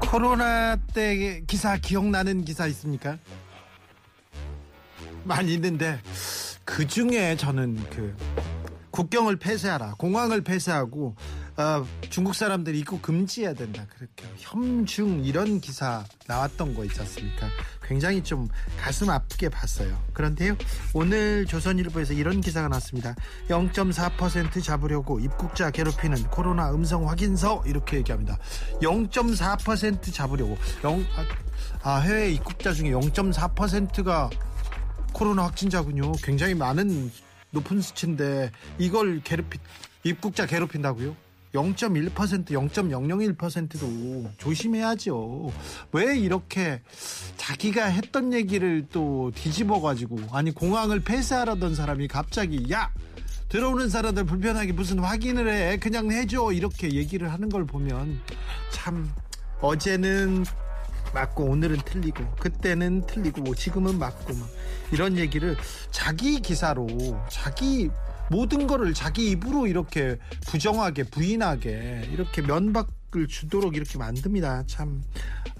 코로나 때 기사 기억나는 기사 있습니까? 많이 있는데 그 중에 저는 그 국경을 폐쇄하라, 공항을 폐쇄하고 어, 중국 사람들이 입국 금지해야 된다. 그렇게 혐중 이런 기사 나왔던 거 있지 않습니까? 굉장히 좀 가슴 아프게 봤어요. 그런데요, 오늘 조선일보에서 이런 기사가 났습니다. 0.4% 잡으려고 입국자 괴롭히는 코로나 음성 확인서 이렇게 얘기합니다. 0.4% 잡으려고 0, 아, 아, 해외 입국자 중에 0.4%가 코로나 확진자군요. 굉장히 많은 높은 수치인데 이걸 괴롭히 입국자 괴롭힌다고요? 0.1% 0.001%도 조심해야죠. 왜 이렇게 자기가 했던 얘기를 또 뒤집어 가지고 아니 공항을 폐쇄하려던 사람이 갑자기 야! 들어오는 사람들 불편하게 무슨 확인을 해? 그냥 해줘! 이렇게 얘기를 하는 걸 보면 참 어제는 맞고 오늘은 틀리고 그때는 틀리고 뭐 지금은 맞고 막 이런 얘기를 자기 기사로 자기 모든 거를 자기 입으로 이렇게 부정하게 부인하게 이렇게 면박을 주도록 이렇게 만듭니다. 참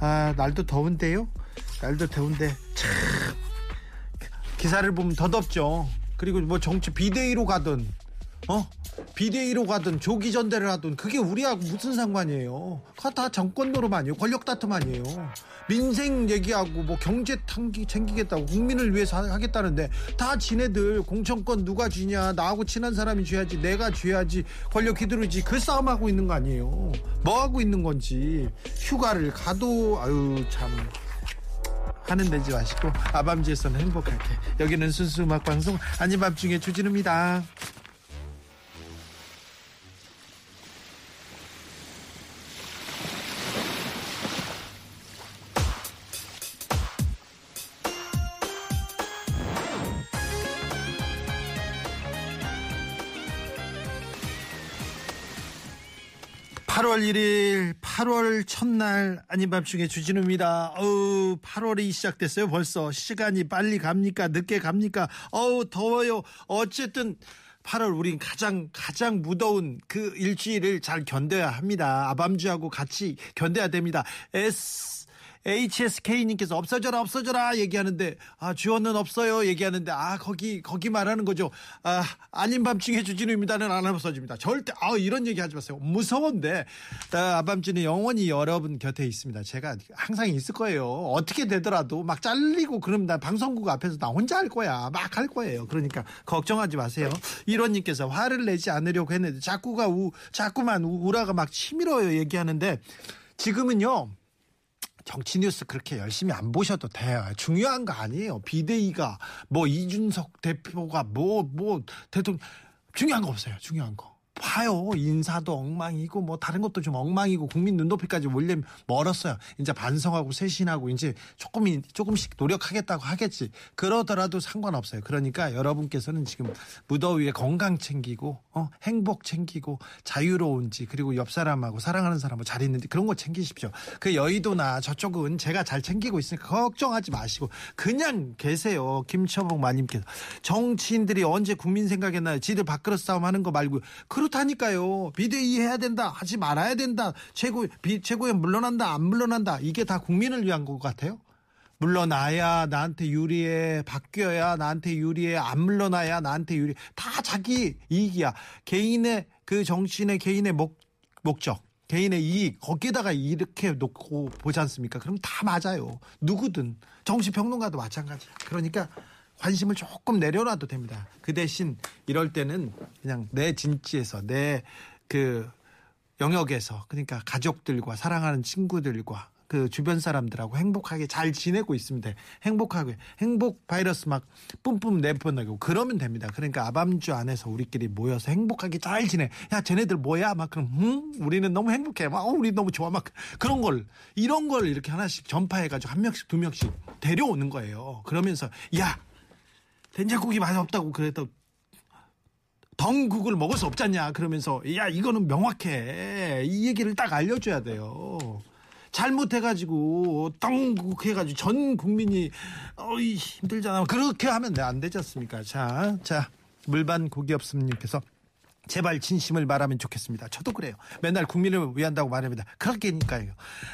아, 날도 더운데요. 날도 더운데 참 기사를 보면 더 덥죠. 그리고 뭐 정치 비대위로 가든 어 비대위로 가든 조기 전대를 하든 그게 우리하고 무슨 상관이에요? 다 정권 노름 아니에요? 권력 다툼 아니에요? 민생 얘기하고 뭐 경제 탕기 챙기겠다고 국민을 위해서 하겠다는데 다 지네들 공천권 누가 쥐냐 나하고 친한 사람이 쥐야지 내가 쥐야지 권력 휘두르지 그 싸움하고 있는 거 아니에요? 뭐 하고 있는 건지 휴가를 가도 아유 참 하는 데지 마시고 아밤주에서는 행복하게 여기는 순수 음악 방송 아닌 밤중에 주진우입니다. 8월 1일 8월 첫날 아닌 밤중에 주진우입니다. 어우 8월이 시작됐어요 벌써 시간이 빨리 갑니까 늦게 갑니까 어우 더워요 어쨌든 8월 우린 가장 가장 무더운 그 일주일을 잘 견뎌야 합니다. 아밤주하고 같이 견뎌야 됩니다. S HSK님께서 없어져라 없어져라 얘기하는데 아 주원은 없어요 얘기하는데 아 거기 거기 말하는 거죠. 아 아닌 밤중에 주진우입니다는 안 없어집니다. 절대 아 이런 얘기 하지 마세요. 무서운데 아, 밤중에 영원히 여러분 곁에 있습니다. 제가 항상 있을 거예요. 어떻게 되더라도 막 잘리고 나 방송국 앞에서 나 혼자 할 거야. 막 할 거예요. 그러니까 걱정하지 마세요. 일원님께서 화를 내지 않으려고 했는데 자꾸가 우 자꾸만 우라가 막 치밀어요 얘기하는데 지금은요 정치 뉴스 그렇게 열심히 안 보셔도 돼요. 중요한 거 아니에요. 비대위가 뭐 이준석 대표가 뭐뭐 뭐 대통령 중요한 거 없어요. 중요한 거. 봐요. 인사도 엉망이고 뭐 다른 것도 좀 엉망이고 국민 눈높이까지 몰려 멀었어요. 이제 반성하고 쇄신하고 이제 조금 조금씩 노력하겠다고 하겠지. 그러더라도 상관없어요. 그러니까 여러분께서는 지금 무더위에 건강 챙기고 어, 행복 챙기고 자유로운지 그리고 옆 사람하고 사랑하는 사람하고 잘 있는지 그런 거 챙기십시오. 그 여의도나 저쪽은 제가 잘 챙기고 있으니까 걱정하지 마시고 그냥 계세요. 김철복 마님께서 정치인들이 언제 국민 생각했나요? 지들 밥그릇 싸움 하는 거 말고 그 렇다니까요. 비대위 해야 된다. 하지 말아야 된다. 최고 비 최고에 물러난다. 안 물러난다. 이게 다 국민을 위한 것 같아요. 물러나야 나한테 유리해 바뀌어야 나한테 유리해 안 물러나야 나한테 유리 다 자기 이익이야 개인의 그 정치인의 개인의 목 목적 개인의 이익 거기에다가 이렇게 놓고 보지 않습니까? 그럼 다 맞아요. 누구든 정치평론가도 마찬가지야. 그러니까 관심을 조금 내려놔도 됩니다. 그 대신 이럴 때는 그냥 내 진지에서 내 그 영역에서 그러니까 가족들과 사랑하는 친구들과 그 주변 사람들하고 행복하게 잘 지내고 돼. 행복하게 행복 바이러스 막 뿜뿜 내보내고 그러면 됩니다. 그러니까 아밤주 안에서 우리끼리 모여서 행복하게 잘 지내. 야 쟤네들 뭐야? 막 그럼 음 우리는 너무 행복해. 막 어, 우리 너무 좋아. 막 그런 걸 이런 걸 이렇게 하나씩 전파해가지고 한 명씩 두 명씩 데려오는 거예요. 그러면서 야 된장국이 맛이 없다고 그래도 덩국을 먹을 수 없잖냐 그러면서 야 이거는 명확해. 이 얘기를 딱 알려줘야 돼요. 잘못해가지고 덩국 해가지고 전 국민이 어이 힘들잖아. 그렇게 하면 안 되지 않습니까? 자 자 물반 고기 없음님께서 제발 진심을 말하면 좋겠습니다. 저도 그래요. 맨날 국민을 위한다고 말합니다. 그렇게니까요.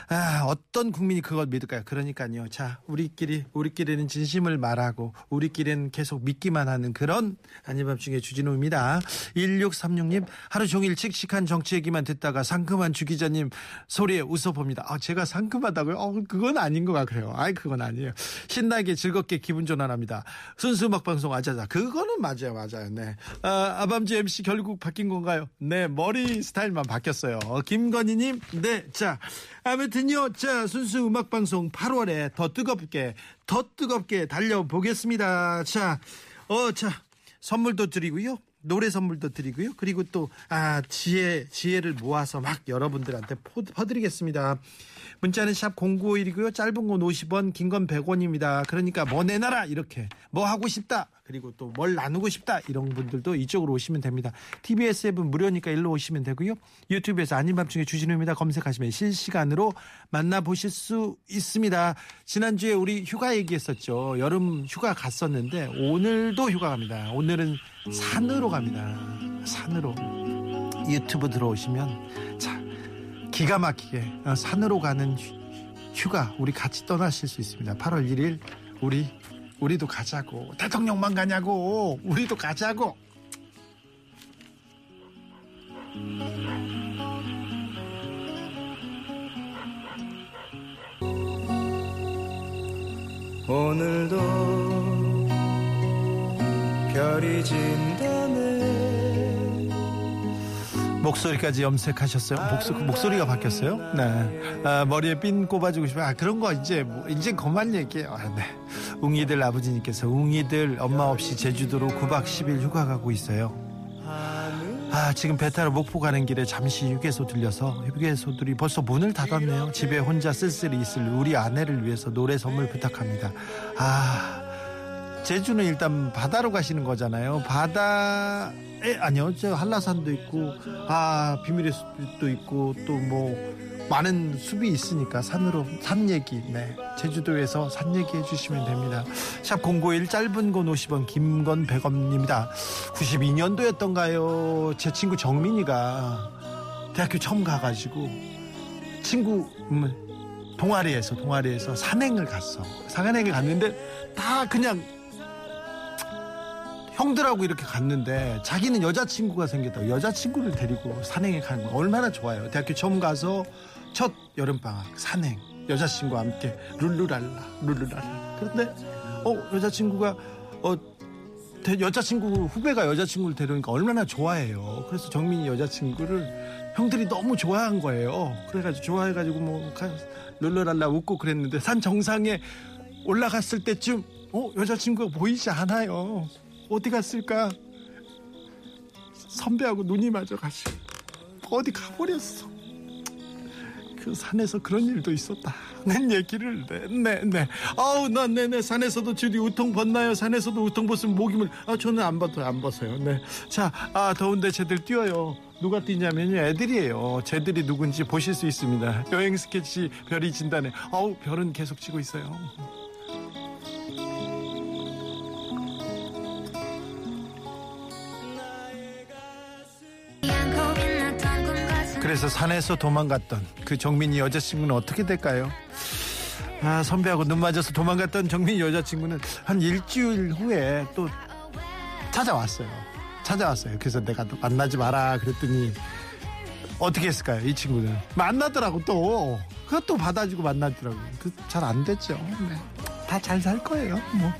아, 어떤 국민이 그걸 믿을까요? 그러니까요. 자, 우리끼리, 우리끼리는 진심을 말하고, 우리끼리는 계속 믿기만 하는 그런 안녕밤중에 주진우입니다. 1636님, 하루 종일 칙칙한 정치 얘기만 듣다가 상큼한 주 기자님 소리에 웃어봅니다. 아, 제가 상큼하다고요? 어, 그건 아닌 것 같아요. 아이, 그건 아니에요. 신나게 즐겁게 기분 전환합니다. 순수 음악 방송 아자자. 그거는 맞아요, 맞아요. 네. 아, 아밤주 MC 결국 바뀐 건가요? 네, 머리 스타일만 바뀌었어요. 김건희님, 네, 자, 아무튼요, 자, 순수 음악방송 8월에 더 뜨겁게, 더 뜨겁게 달려보겠습니다. 자, 어, 자, 선물도 드리고요. 노래 선물도 드리고요. 그리고 또, 아, 지혜, 지혜를 모아서 막 여러분들한테 포, 퍼드리겠습니다. 문자는 샵 0951이고요. 짧은 건 50원, 긴 건 100원입니다. 그러니까 뭐 내놔라! 이렇게. 뭐 하고 싶다! 그리고 또 뭘 나누고 싶다! 이런 분들도 이쪽으로 오시면 됩니다. TBS 앱은 무료니까 일로 오시면 되고요. 유튜브에서 아닌 밤중에 주진우입니다. 검색하시면 실시간으로 만나보실 수 있습니다. 지난주에 우리 휴가 얘기했었죠. 여름 휴가 갔었는데 오늘도 휴가 갑니다. 오늘은 산으로 갑니다. 산으로. 유튜브 들어오시면 자, 기가 막히게 어, 산으로 가는 휴- 휴가 우리 같이 떠나실 수 있습니다. 8월 1일 우리 우리도 가자고. 대통령만 가냐고. 우리도 가자고. 오늘도 별이 진 목소리까지 염색하셨어요? 목소, 목소리가 바뀌었어요? 네. 아, 머리에 핀 꼽아주고 싶어요. 아, 그런 거 이제, 뭐, 이제 그만 얘기해요. 아, 네. 웅이들 아버지님께서 웅이들 엄마 없이 제주도로 9박 10일 휴가 가고 있어요. 아, 지금 배 타러 목포 가는 길에 잠시 휴게소 들려서 휴게소들이 벌써 문을 닫았네요. 집에 혼자 쓸쓸히 있을 우리 아내를 위해서 노래 선물 부탁합니다. 아, 제주는 일단 바다로 가시는 거잖아요. 바다에 아니요, 저 한라산도 있고 아 비밀의 숲도 있고 또 뭐 많은 숲이 있으니까 산으로 산 얘기, 네 제주도에서 산 얘기 해주시면 됩니다. 샵 공고일 짧은 건 50원, 긴 건 100원입니다. 92년도였던가요? 제 친구 정민이가 대학교 처음 가가지고 친구 음, 동아리에서 동아리에서 산행을 갔어. 산행을 갔는데 다 그냥 형들하고 이렇게 갔는데 자기는 여자친구가 생겼다고 여자친구를 데리고 산행에 가는 거 얼마나 좋아요. 대학교 처음 가서 첫 여름방학 산행 여자친구와 함께 룰루랄라 룰루랄라 그런데 어 여자친구가 어 대- 여자친구 후배가 여자친구를 데려오니까 얼마나 좋아해요. 그래서 정민이 여자친구를 형들이 너무 좋아한 거예요. 그래가지고 좋아해가지고 뭐 가- 룰루랄라 웃고 그랬는데 산 정상에 올라갔을 때쯤 어 여자친구가 보이지 않아요. 어디 갔을까? 선배하고 눈이 맞아 가지고 어디 가버렸어. 그 산에서 그런 일도 있었다. 는 얘기를 네네 네. 아우 난 네네 산에서도 주디 우통 벗나요? 산에서도 우통 벗으면 목이 물. 아 저는 안 벗어요 안 벗어요. 네. 자 아 더운데 쟤들 뛰어요. 누가 뛰냐면요 애들이에요. 쟤들이 누군지 보실 수 있습니다. 여행 스케치 별이 진단에 아우 별은 계속 치고 있어요. 그래서 산에서 도망갔던 그 정민이 여자친구는 어떻게 될까요? 아, 선배하고 눈 맞아서 도망갔던 정민이 여자친구는 한 일주일 후에 또 찾아왔어요. 찾아왔어요. 그래서 내가 너 만나지 마라 그랬더니 어떻게 했을까요? 이 친구는 만나더라고 또 그것도 받아주고 만나더라고. 그 잘 안 됐죠. 네. 다 잘 살 거예요. 뭐.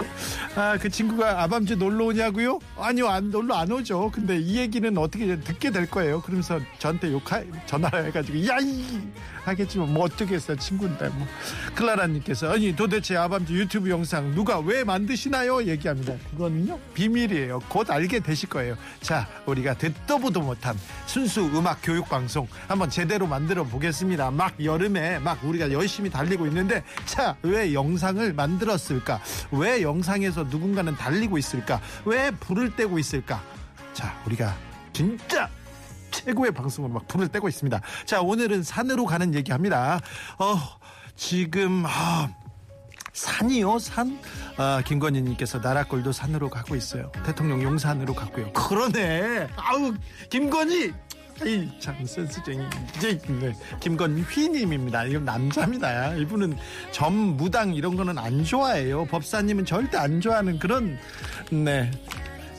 아, 그 친구가 아밤주 놀러 오냐고요? 아니요, 안, 놀러 안 오죠. 근데 이 얘기는 어떻게 듣게 될 거예요. 그러면서 저한테 욕하, 전화를 해가지고, 야, 이! 하겠지만, 뭐 어쩌겠어요. 친구인데, 뭐. 클라라님께서, 아니, 도대체 아밤주 유튜브 영상 누가 왜 만드시나요? 얘기합니다. 그거는요, 비밀이에요. 곧 알게 되실 거예요. 자, 우리가 듣도 보도 못한 순수 음악 교육 방송 한번 제대로 만들어 보겠습니다. 막 여름에 막 우리가 열심히 달리고 있는데, 자, 왜 영상을 만 들었을까? 왜 영상에서 누군가는 달리고 있을까? 왜 불을 떼고 있을까? 자, 우리가 진짜 최고의 방송으로 막 불을 떼고 있습니다. 자, 오늘은 산으로 가는 얘기합니다. 어, 지금 아, 산이요, 산. 아, 김건희님께서 나라꼴도 산으로 가고 있어요. 대통령 용산으로 갔고요. 그러네. 아우, 김건희. 이참 센스쟁이 이제 네, 김건휘님입니다. 이건 남자입니다. 이분은 점 무당 이런 거는 안 좋아해요. 법사님은 절대 안 좋아하는 그런 네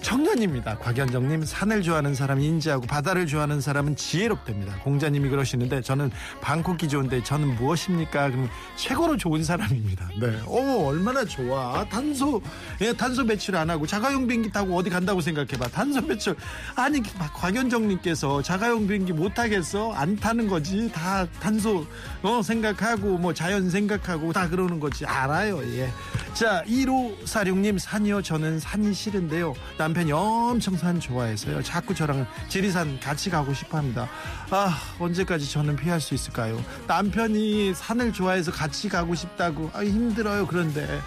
청년입니다. 곽현정님 산을 좋아하는 사람 인지하고 바다를 좋아하는 사람은 지혜롭답니다. 공자님이 그러시는데 저는 방콕이 좋은데 저는 무엇입니까? 그럼 최고로 좋은 사람입니다. 네, 어머 얼마나 좋아. 탄소 예, 탄소 배출 안 하고 자가용 비행기 타고 어디 간다고 생각해봐. 탄소 배출 아니 곽현정님께서 자가용 비행기 못 타겠어? 안 타는 거지. 다 탄소 어, 생각하고 뭐 자연 생각하고 다 그러는 거지. 알아요. 예. 자 1546님 산이요. 저는 산이 싫은데요. 남편이 엄청 산 좋아해서요. 자꾸 저랑 지리산 같이 가고 싶어 합니다. 아, 언제까지 저는 피할 수 있을까요? 남편이 산을 좋아해서 같이 가고 싶다고. 아, 힘들어요. 그런데.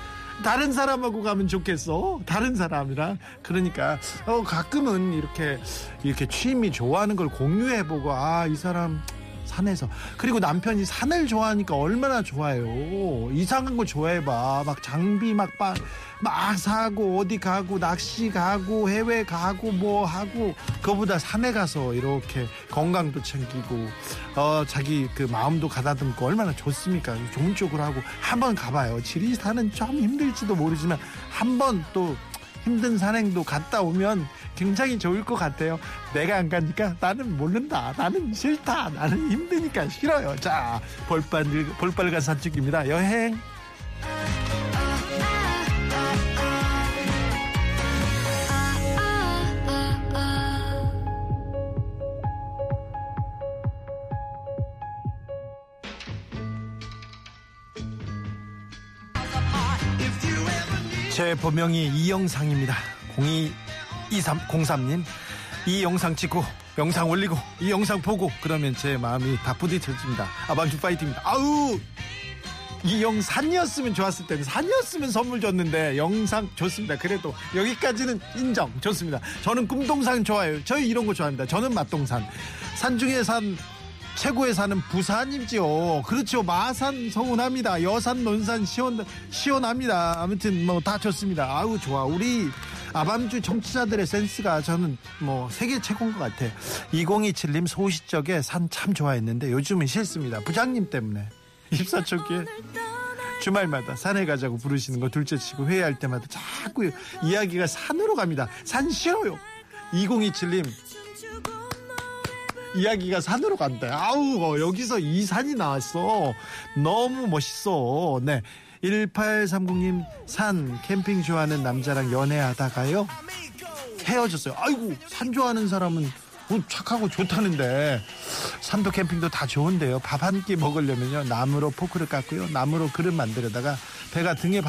다른 사람하고 가면 좋겠어. 다른 사람이랑. 그러니까, 어, 가끔은 이렇게, 이렇게 취미 좋아하는 걸 공유해 보고, 아, 이 사람, 산에서. 그리고 남편이 산을 좋아하니까 얼마나 좋아요. 이상한 거 좋아해봐. 막 장비 막, 막, 막 사고 어디 가고 낚시 가고 해외 가고 뭐 하고 그거보다 산에 가서 이렇게 건강도 챙기고 어 자기 그 마음도 가다듬고 얼마나 좋습니까? 좋은 쪽으로 하고 한번 가봐요. 지리산은 좀 힘들지도 모르지만 한번 또 힘든 산행도 갔다 오면 굉장히 좋을 것 같아요. 내가 안 가니까 나는 모른다. 나는 싫다. 나는 힘드니까 싫어요. 자, 볼빨, 볼빨간 산책입니다. 여행. 제 본명이 이영상입니다. 02 2303님. 이 영상 찍고 영상 올리고 이 영상 보고 그러면 제 마음이 다 부딪혀집니다. 아방주 파이팅입니다. 아우! 이 영산이었으면 좋았을 텐데 산이었으면 선물 줬는데 영상 좋습니다. 그래도 여기까지는 인정. 좋습니다. 저는 꿈동산 좋아해요. 저희 이런 거 좋아합니다. 저는 맛동산. 산 중에 산 최고의 산은 부산이지요. 그렇죠. 마산 서운합니다. 여산, 논산 시원 시원합니다. 아무튼 뭐 다 좋습니다. 아우 좋아. 우리 아밤주 정치자들의 센스가 저는 뭐 세계 최고인 것 같아. 2027님 소시적에 산 참 좋아했는데 요즘은 싫습니다. 부장님 때문에. 입사 초기에 주말마다 산에 가자고 부르시는 거 둘째 치고 회의할 때마다 자꾸 이야기가 산으로 갑니다. 산 싫어요. 2027님 이야기가 산으로 간다. 아우, 어, 여기서 이 산이 나왔어. 너무 멋있어. 네. 1830님, 산, 캠핑 좋아하는 남자랑 연애하다가요. 헤어졌어요. 아이고, 산 좋아하는 사람은 뭐 착하고 좋다는데 산도 캠핑도 다 좋은데요. 밥 한 끼 먹으려면요 나무로 포크를 깎고요 나무로 그릇 만들어다가 배가 등에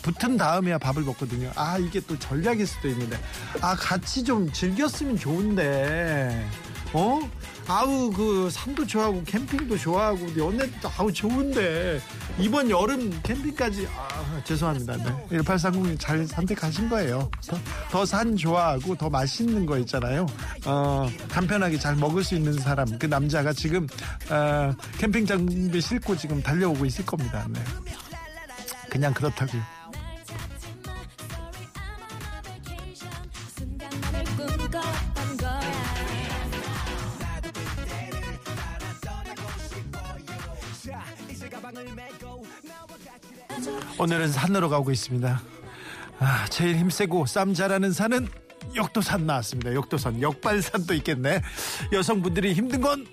붙은 다음에야 밥을 먹거든요. 아 이게 또 전략일 수도 있는데 아 같이 좀 즐겼으면 좋은데 어? 아우 그 산도 좋아하고 캠핑도 좋아하고 연애도 아우 좋은데 이번 여름 캠핑까지 아 죄송합니다. 네. 1830님 잘 선택하신 거예요. 더 산 좋아하고 더 맛있는 거 있잖아요. 어 간편하게 잘 먹을 수 있는 사람 그 남자가 지금 어, 캠핑 장비 싣고 지금 달려오고 있을 겁니다. 네. 그냥 그렇다고요. 오늘은 산으로 가고 있습니다. 아, 제일 힘세고 쌈 잘하는 산은 역도산 나왔습니다. 역도산, 역발산도 있겠네. 여성분들이 힘든 건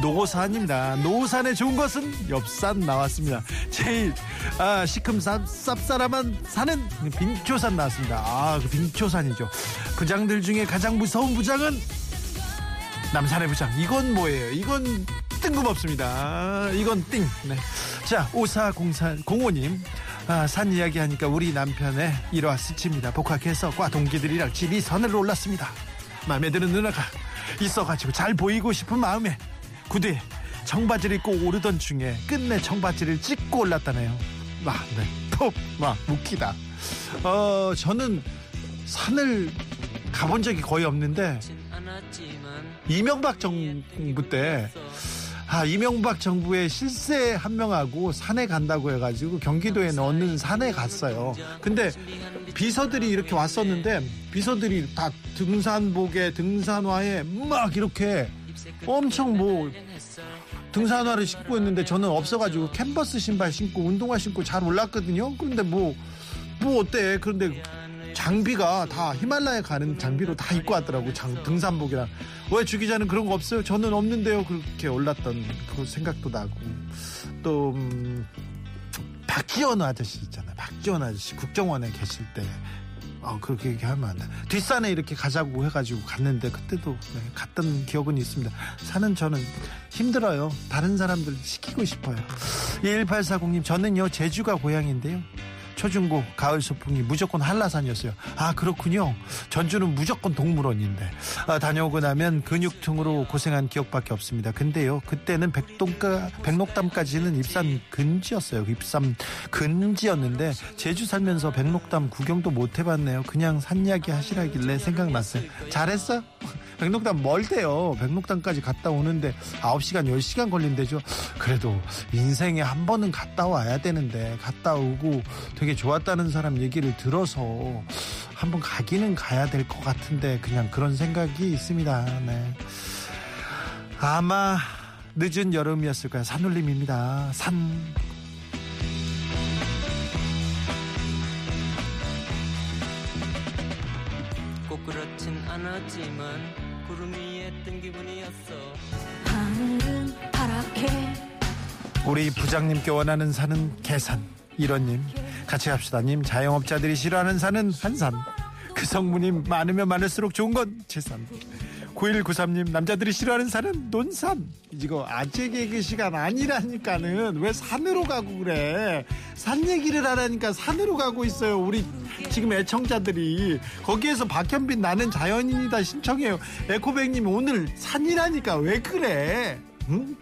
노산입니다. 노산의 좋은 것은 엽산 나왔습니다. 제일 아, 시큼 쌉, 쌉싸름한 산은 빙초산 나왔습니다. 아, 그 빙초산이죠. 부장들 중에 가장 무서운 부장은 남산의 부장. 이건 뭐예요? 이건 뜬금없습니다. 이건 띵. 네. 자, 540405님. 아, 산 이야기 하니까 우리 남편의 일화 스칩니다. 복학해서 과 동기들이랑 집이 산을 올랐습니다. 마음에 드는 누나가 있어가지고 잘 보이고 싶은 마음에 구두에 청바지를 입고 오르던 중에 끝내 청바지를 찢고 올랐다네요. 와, 네. 톡, 와, 웃기다. 어, 저는 산을 가본 적이 거의 없는데 이명박 정부 때 아, 이명박 정부의 실세 한 명하고 산에 간다고 해가지고 경기도에 넣는 산에 갔어요. 근데 비서들이 이렇게 왔었는데 비서들이 다 등산복에 등산화에 막 이렇게 엄청 뭐 등산화를 신고 있는데 저는 없어가지고 캔버스 신발 신고 운동화 신고 잘 올랐거든요. 그런데 뭐, 뭐 어때? 그런데 장비가 다 히말라야 가는 장비로 다 입고 왔더라고. 장, 등산복이랑. 왜 주기자는 그런 거 없어요? 저는 없는데요. 그렇게 올랐던 그 생각도 나고. 또, 음, 박지원 아저씨 있잖아요. 박지원 아저씨 국정원에 계실 때. 어, 그렇게 얘기하면 안 돼. 뒷산에 이렇게 가자고 해가지고 갔는데 그때도 네, 갔던 기억은 있습니다. 사는 저는 힘들어요. 다른 사람들 시키고 싶어요. 1840님, 저는요, 제주가 고향인데요. 초중고 가을 소풍이 무조건 한라산이었어요. 아 그렇군요. 전주는 무조건 동물원인데 아, 다녀오고 나면 근육통으로 고생한 기억밖에 없습니다. 근데요 그때는 백동가 백록담까지는 입산 금지였어요. 입산 금지였는데 제주 살면서 백록담 구경도 못 해봤네요. 그냥 산 이야기 하시라길래 생각났어요. 잘했어? 백록담 멀대요. 백록담까지 갔다 오는데 9시간, 10시간 걸린대죠. 그래도 인생에 한 번은 갔다 와야 되는데 갔다 오고 되게 좋았다는 사람 얘기를 들어서 한번 가기는 가야 될 것 같은데 그냥 그런 생각이 있습니다. 네. 아마 늦은 여름이었을 거야. 산울림입니다. 산. 꼭 그렇진 않았지만 우리 부장님께 원하는 산은 계산. 이런님 같이 갑시다님 자영업자들이 싫어하는 산은 한산. 그 성분이 많으면 많을수록 좋은 건 재산. 9193님 남자들이 싫어하는 산은 논산. 이거 아재 개그 시간 아니라니까는 왜 산으로 가고 그래. 산 얘기를 하라니까 산으로 가고 있어요. 우리 지금 애청자들이 거기에서 박현빈 나는 자연인이다 신청해요. 에코백님 오늘 산이라니까 왜 그래? 응?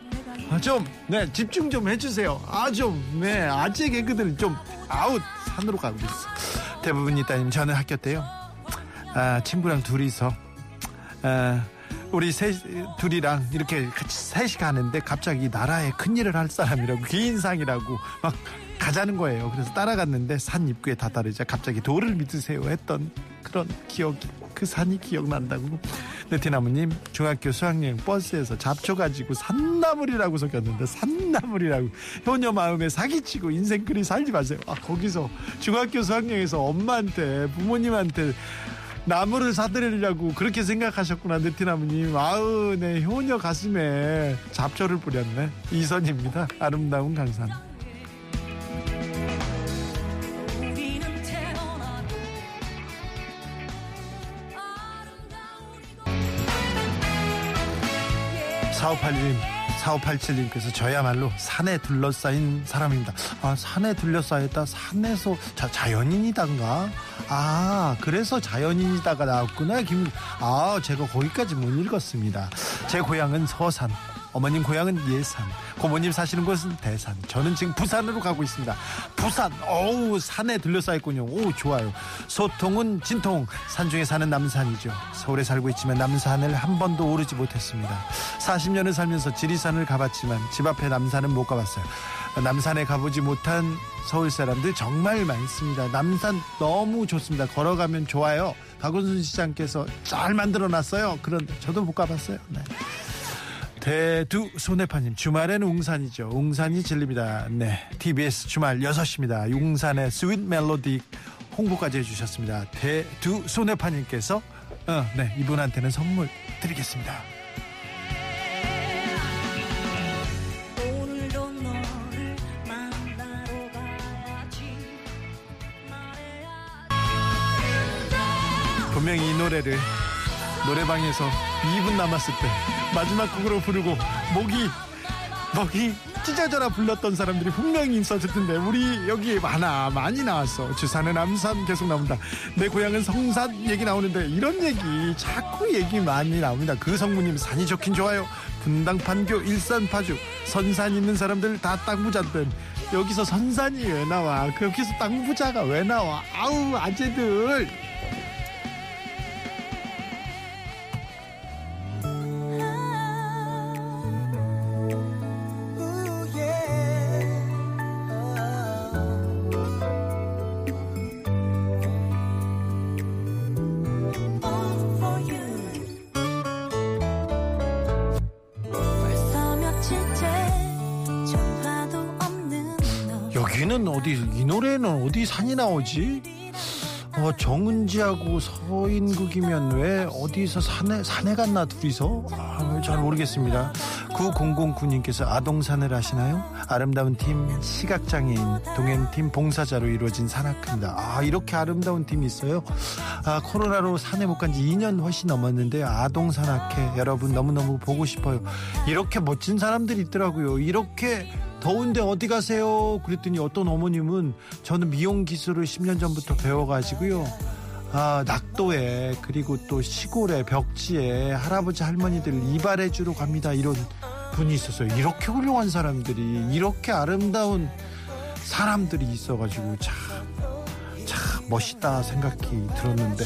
아, 좀, 네, 집중 좀 해주세요. 아, 좀, 네, 아재 개그들 좀, 아웃, 산으로 가고 있어. 대부분 이따님, 저는 학교 때요, 아, 친구랑 둘이서, 아, 우리 셋, 둘이랑 이렇게 같이 셋이 가는데 갑자기 나라에 큰일을 할 사람이라고, 기인상이라고 막 가자는 거예요. 그래서 따라갔는데 산 입구에 다다르자 갑자기 돌을 믿으세요 했던 그런 기억이, 그 산이 기억난다고. 느티나무님 중학교 수학여행 버스에서 잡초 가지고 산나물이라고 속였는데 산나물이라고 효녀 마음에 사기치고 인생 그리 살지 마세요. 아 거기서 중학교 수학여행에서 엄마한테 부모님한테 나무를 사드리려고 그렇게 생각하셨구나 느티나무님. 아우 내 효녀 가슴에 잡초를 뿌렸네. 이선입니다. 아름다운 강산. 우리는 태 어나도 아름다운 4581님, 4587님께서 저야말로 산에 둘러싸인 사람입니다. 아, 산에 둘러싸였다. 산에서 자, 자연인이단가? 아, 그래서 자연인이다가 나왔구나. 김, 아, 제가 거기까지 못 읽었습니다. 제 고향은 서산. 어머님 고향은 예산. 고모님 사시는 곳은 대산. 저는 지금 부산으로 가고 있습니다. 부산, 어우, 산에 둘러싸였군요. 오, 좋아요. 소통은 진통. 산 중에 사는 남산이죠. 서울에 살고 있지만 남산을 한 번도 오르지 못했습니다. 40년을 살면서 지리산을 가봤지만 집 앞에 남산은 못 가봤어요. 남산에 가보지 못한 서울 사람들 정말 많습니다. 남산 너무 좋습니다. 걸어가면 좋아요. 박원순 시장께서 잘 만들어 놨어요. 그런데 저도 못 가봤어요. 네. 대두 손해파님 주말엔 웅산이죠. 웅산이 진리입니다. 네, TBS 주말 6시입니다. 웅산의 Sweet 멜로디 홍보까지 해주셨습니다. 대두 손해파님께서 어, 네 이분한테는 선물 드리겠습니다. 분명히 이 노래를 노래방에서 2분 남았을 때 마지막 곡으로 부르고 목이 목이 찢어져라 불렀던 사람들이 분명히 있었을 텐데 우리 여기 많아 많이 나왔어. 주사는 암산 계속 나온다. 내 고향은 성산 얘기 나오는데 이런 얘기 자꾸 얘기 많이 나옵니다. 그 성무님 산이 좋긴 좋아요. 분당 판교 일산 파주. 선산 있는 사람들 다 땅 부자들 여기서 선산이 왜 나와. 거기서 땅 부자가 왜 나와? 아우 아재들 노래는 어디 산이 나오지? 어, 정은지하고 서인국이면 왜 어디서 산에 산에 갔나 둘이서 아, 잘 모르겠습니다. 9009님께서 아동산을 하시나요? 아름다운 팀 시각장애인 동행팀 봉사자로 이루어진 산악회입니다. 아 이렇게 아름다운 팀이 있어요? 아 코로나로 산에 못 간 지 2년 훨씬 넘었는데 아동 산악회 여러분 너무너무 보고 싶어요. 이렇게 멋진 사람들이 있더라고요. 이렇게 더운데 어디 가세요? 그랬더니 어떤 어머님은 저는 미용 기술을 10년 전부터 배워가지고요. 아, 낙도에 그리고 또 시골에 벽지에 할아버지 할머니들 이발해 주러 갑니다. 이런 분이 있었어요. 이렇게 훌륭한 사람들이 이렇게 아름다운 사람들이 있어가지고 참, 참 멋있다 생각이 들었는데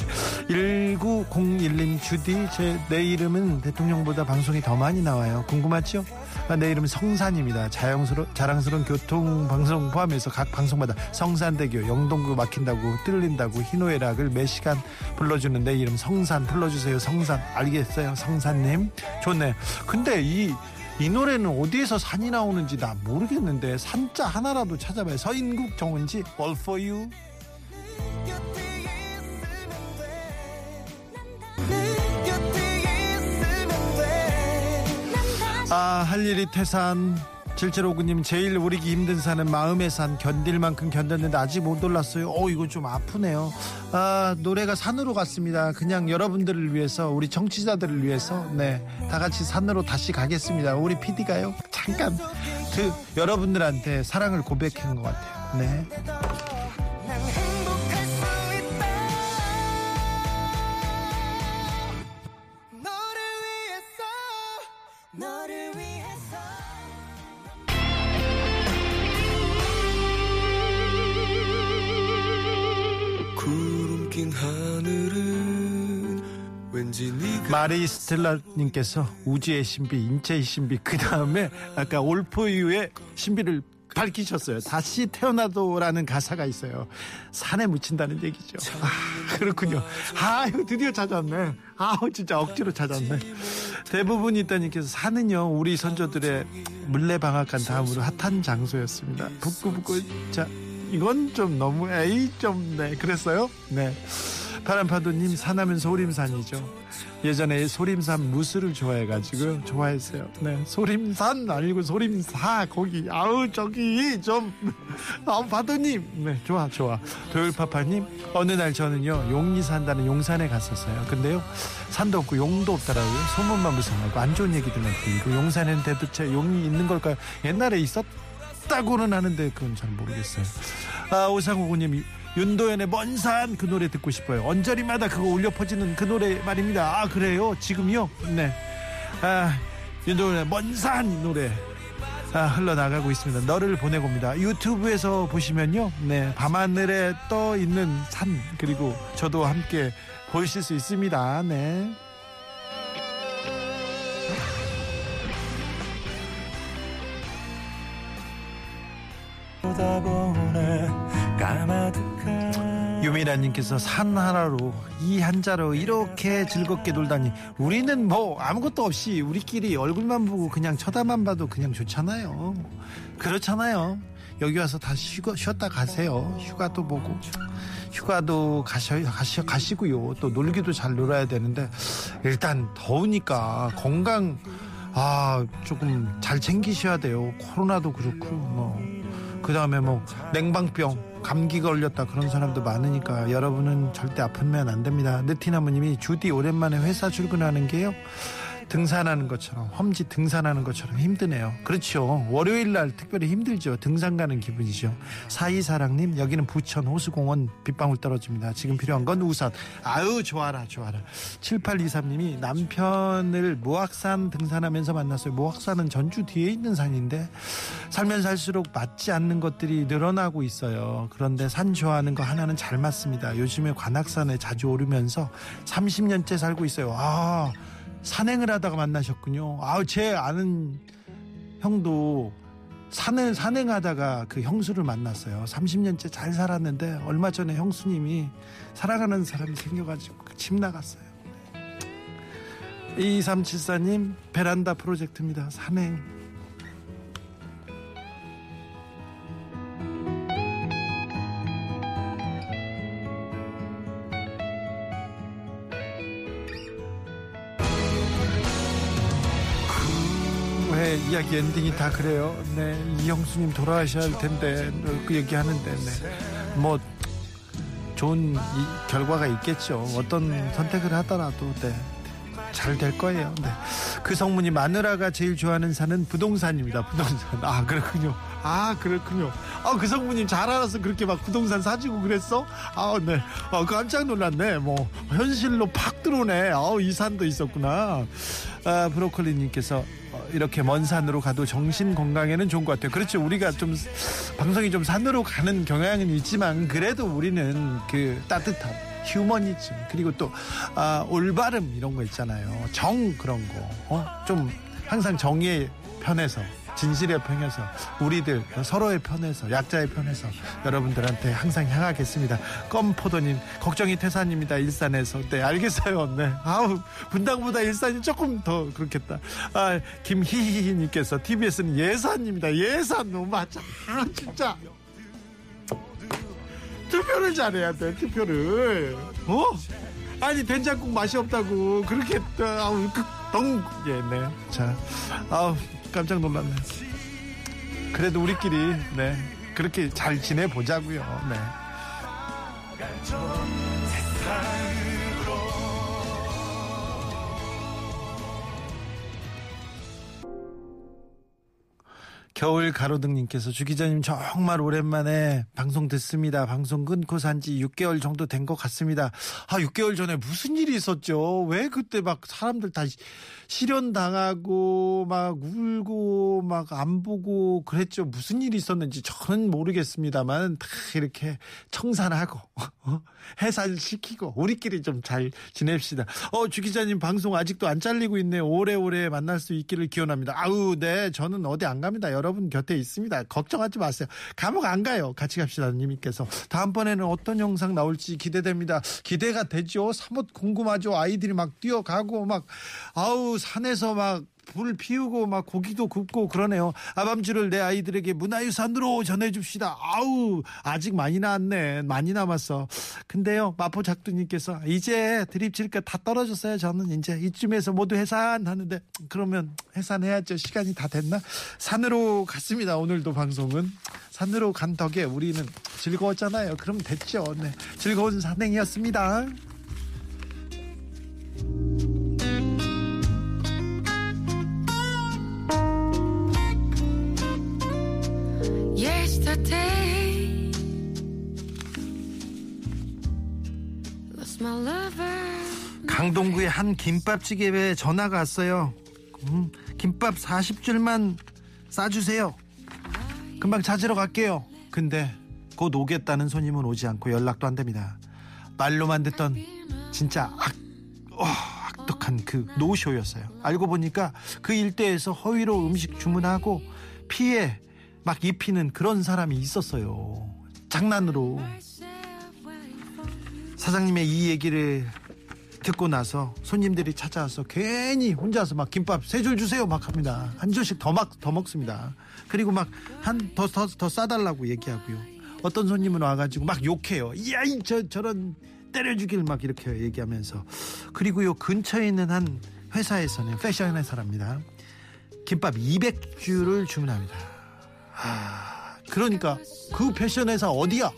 1901님 주디 제 내 이름은 대통령보다 방송이 더 많이 나와요. 궁금하죠? 아, 내 이름은 성산입니다. 자영스러, 자랑스러운 교통 방송 포함해서 각 방송마다 성산대교, 영동구 막힌다고 뚫린다고 희노애락을 매 시간 불러주는 내 이름 성산 불러주세요. 성산 알겠어요, 성산님. 좋네. 근데 이 이 노래는 어디에서 산이 나오는지 나 모르겠는데 산자 하나라도 찾아봐요. 서인국 정은지 All for you. 아, 할 일이 태산. 7759님 제일 오르기 힘든 산은 마음의 산 견딜 만큼 견뎠는데 아직 못 올랐어요. 어 이거 좀 아프네요. 아 노래가 산으로 갔습니다. 그냥 여러분들을 위해서 우리 청취자들을 위해서 네 다 같이 산으로 다시 가겠습니다. 우리 PD가요 잠깐 그 여러분들한테 사랑을 고백한 것 같아요. 네. 마리 스텔라님께서 우주의 신비, 인체의 신비, 그 다음에 아까 올포유의 신비를 밝히셨어요. 다시 태어나도라는 가사가 있어요. 산에 묻힌다는 얘기죠. 아, 그렇군요. 아유, 드디어 찾았네. 아우, 진짜 억지로 찾았네. 대부분 있다님께서 산은요, 우리 선조들의 물레방앗간 다음으로 핫한 장소였습니다. 북구북구, 자, 이건 좀 너무, 에이, 좀, 네, 그랬어요? 네. 바람파도님 산하면 소림산이죠. 예전에 소림산 무술을 좋아해가지고 좋아했어요. 네, 소림산 아니고 소림사 거기 아우 저기 좀 아우 파도님 네 좋아 좋아 도율파파님 어느 날 저는요 용리 산다는 용산에 갔었어요. 근데요 산도 없고 용도 없더라고요. 소문만 무성하고 안 좋은 얘기들만 들리고 용산에는 대도체 용이 있는 걸까요? 옛날에 있었다고는 하는데 그건 잘 모르겠어요. 아 오상호구님 윤도현의 먼 산 그 노래 듣고 싶어요. 언저리마다 그거 울려 퍼지는 그 노래 말입니다. 아 그래요? 지금요? 네. 아 윤도현의 먼산 이 노래 아, 흘러나가고 있습니다. 너를 보내봅니다. 유튜브에서 보시면요. 네. 밤하늘에 떠 있는 산 그리고 저도 함께 보실 수 있습니다. 네. 유미라님께서 산 하나로 이 한자로 이렇게 즐겁게 놀다니 우리는 뭐 아무것도 없이 우리끼리 얼굴만 보고 그냥 쳐다만 봐도 그냥 좋잖아요. 그렇잖아요. 여기 와서 다 쉬고 쉬었다 가세요. 휴가도 보고 휴가도 가셔 가시, 가시고요. 또 놀기도 잘 놀아야 되는데 일단 더우니까 건강 아 조금 잘 챙기셔야 돼요. 코로나도 그렇고 뭐 그 다음에 뭐 냉방병 감기 걸렸다 그런 사람도 많으니까 여러분은 절대 아프면 안 됩니다. 느티나무님이 주디 오랜만에 회사 출근하는 게요. 등산하는 것처럼 험지 등산하는 것처럼 힘드네요. 그렇죠. 월요일 날 특별히 힘들죠. 등산 가는 기분이죠. 사이사랑님 여기는 부천 호수공원 빗방울 떨어집니다. 지금 필요한 건 우산. 아유 좋아라 좋아라. 7823님이 남편을 모악산 등산하면서 만났어요. 모악산은 전주 뒤에 있는 산인데 살면 살수록 맞지 않는 것들이 늘어나고 있어요. 그런데 산 좋아하는 거 하나는 잘 맞습니다. 요즘에 관악산에 자주 오르면서 30년째 살고 있어요. 아 산행을 하다가 만나셨군요. 아, 제 아는 형도 산을 산행하다가 그 형수를 만났어요. 30년째 잘 살았는데 얼마 전에 형수님이 사랑하는 사람이 생겨가지고 집 나갔어요. 2374님 베란다 프로젝트입니다. 산행. 이야기 엔딩이 다 그래요? 네, 이형수님 돌아가셔야 할 텐데 그 얘기하는데, 네, 뭐 좋은 이 결과가 있겠죠. 어떤 선택을 하더라도, 네. 잘될 거예요. 네. 그 성문이 마누라가 제일 좋아하는 산은 부동산입니다. 부동산. 아, 그렇군요. 아, 그렇군요. 아, 그 성문님 잘 알아서 그렇게 막 부동산 사주고 그랬어? 아, 네. 아, 깜짝 놀랐네. 뭐, 현실로 팍 들어오네. 아우, 이 산도 있었구나. 아, 브로콜리님께서 어, 이렇게 먼 산으로 가도 정신 건강에는 좋은 것 같아요. 그렇죠. 우리가 좀 방송이 좀 산으로 가는 경향은 있지만 그래도 우리는 그 따뜻함, 휴머니즘 그리고 또 아, 올바름 이런 거 있잖아요. 정 그런 거. 어? 좀 항상 정의의 편에서 진실의 편에서 우리들 서로의 편에서 약자의 편에서 여러분들한테 항상 향하겠습니다. 껌포도님 걱정이 태산입니다. 일산에서 네 알겠어요. 네 아우 분당보다 일산이 조금 더 그렇겠다. 아 김희희님께서 TBS는 예산입니다. 예산 너무 맞아 아, 진짜. 투표를 잘해야 돼 투표를 어 아니 된장국 맛이 없다고 그렇게 또, 아우 덩 예네 자 아우 깜짝 놀랐네. 그래도 우리끼리 네 그렇게 잘 지내 보자고요. 네 겨울 가로등님께서 주 기자님 정말 오랜만에 방송 듣습니다. 방송 끊고 산 지 6개월 정도 된 것 같습니다. 아 6개월 전에 무슨 일이 있었죠? 왜 그때 막 사람들 다 실현 당하고 막 울고 막 안 보고 그랬죠. 무슨 일이 있었는지 저는 모르겠습니다만 다 이렇게 청산하고 어? 해산시키고 우리끼리 좀 잘 지냅시다. 어 주 기자님 방송 아직도 안 잘리고 있네요. 오래오래 만날 수 있기를 기원합니다. 아우 네 저는 어디 안 갑니다. 곁에 있습니다. 걱정하지 마세요. 감옥 안 가요. 같이 갑시다 님께서 다음번에는 어떤 영상 나올지 기대됩니다. 기대가 되죠. 사뭇 궁금하죠. 아이들이 막 뛰어가고 막 아우 산에서 막 불 피우고 막 고기도 굽고 그러네요. 아밤주를 내 아이들에게 문화유산으로 전해줍시다. 아우 아직 많이 남았네. 많이 남았어. 근데요 마포 작두님께서 이제 드립칠 거다 떨어졌어요. 저는 이제 이쯤에서 모두 해산 하는데 그러면 해산해야죠. 시간이 다 됐나? 산으로 갔습니다. 오늘도 방송은 산으로 간 덕에 우리는 즐거웠잖아요. 그럼 됐죠. 네 즐거운 산행이었습니다. Yesterday, lost my lover. 강동구의 한 김밥집에 전화가 왔어요. 음, 김밥 40줄만 싸주세요. 금방 찾으러 갈게요. 근데 곧 오겠다는 손님은 오지 않고 연락도 안 됩니다. 말로만 듣던 진짜 악, 어, 악독한 그 노쇼였어요. 알고 보니까 그 일대에서 허위로 음식 주문하고 피해 막 입히는 그런 사람이 있었어요. 장난으로. 사장님의 이 얘기를 듣고 나서 손님들이 찾아와서 괜히 혼자서 막 김밥 세 줄 주세요 막 합니다. 한 줄씩 더 막 더 먹습니다. 그리고 막 한 더 더 더 싸달라고 얘기하고요. 어떤 손님은 와가지고 막 욕해요. 야이 저 저런 때려주길 막 이렇게 얘기하면서 그리고요 근처에 있는 한 회사에서는 패션 회사랍니다. 김밥 200줄을 주문합니다. 아, 그러니까 그 패션 회사 어디야?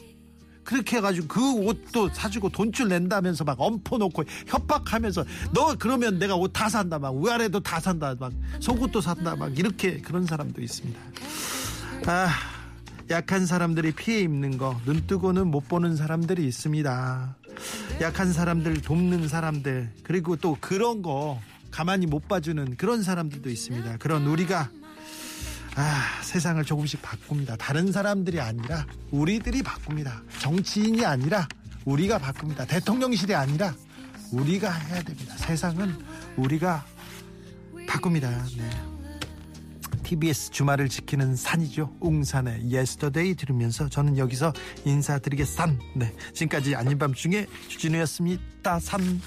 그렇게 해가지고 그 옷도 사주고 돈줄 낸다면서 막 엄포 놓고 협박하면서 너 그러면 내가 옷 다 산다 막 위아래도 다 산다 막 속옷도 산다 막 이렇게 그런 사람도 있습니다. 아 약한 사람들이 피해 입는 거 눈 뜨고는 못 보는 사람들이 있습니다. 약한 사람들 돕는 사람들 그리고 또 그런 거 가만히 못 봐주는 그런 사람들도 있습니다. 그런 우리가 아, 세상을 조금씩 바꿉니다. 다른 사람들이 아니라 우리들이 바꿉니다. 정치인이 아니라 우리가 바꿉니다. 대통령실이 아니라 우리가 해야 됩니다. 세상은 우리가 바꿉니다. 네. TBS 주말을 지키는 산이죠. 웅산의 Yesterday 들으면서 저는 여기서 인사드리겠산. 네. 지금까지 아닌 밤중에 주진우였습니다. 산.